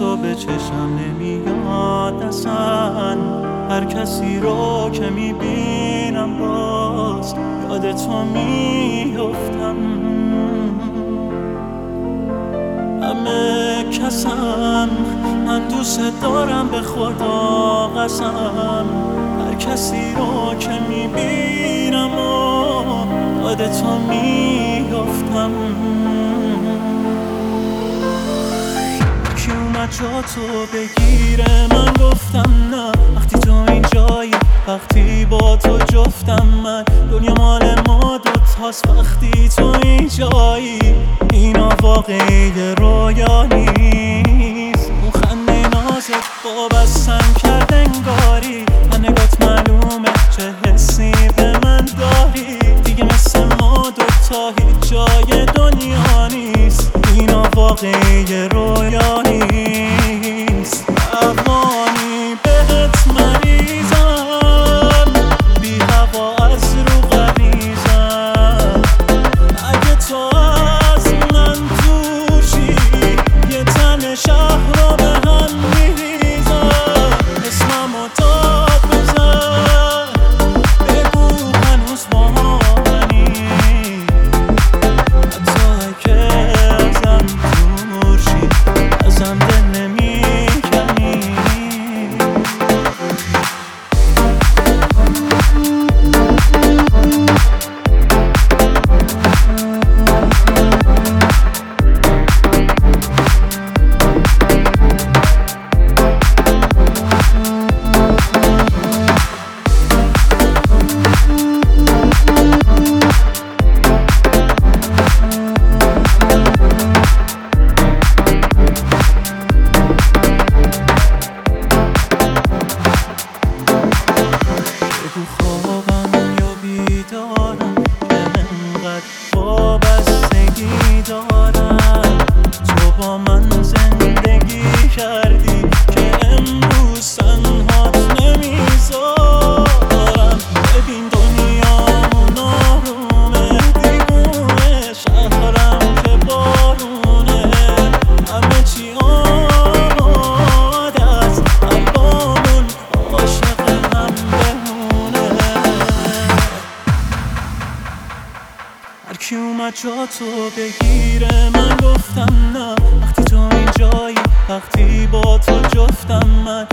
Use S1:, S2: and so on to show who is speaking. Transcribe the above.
S1: تو به چشم نمیاد اصلا. هر کسی رو که می‌بینم باز یاد تو میفتم همه کسم من دوست دارم به خدا قسم. هر کسی رو که می‌بینم و یاد تو میفتم جا تو بگیره من گفتم نه وقتی تو اینجایی وقتی با تو جفتم من. دنیا مال ما دوتاست وقتی تو اینجایی. اینا واقعی رویا نیست. اون خنده با بستن کرد انگاری. من نگات معلومه چه حسی به من داری. دیگه مثل ما دوتا هیچ جای دنیا نیست. اینا واقعی رویا نیست. وابستگی دارم. تو با من یکی اومد جا تو بگیره. من گفتم نه وقتی تو اینجایی وقتی با تو جفتم من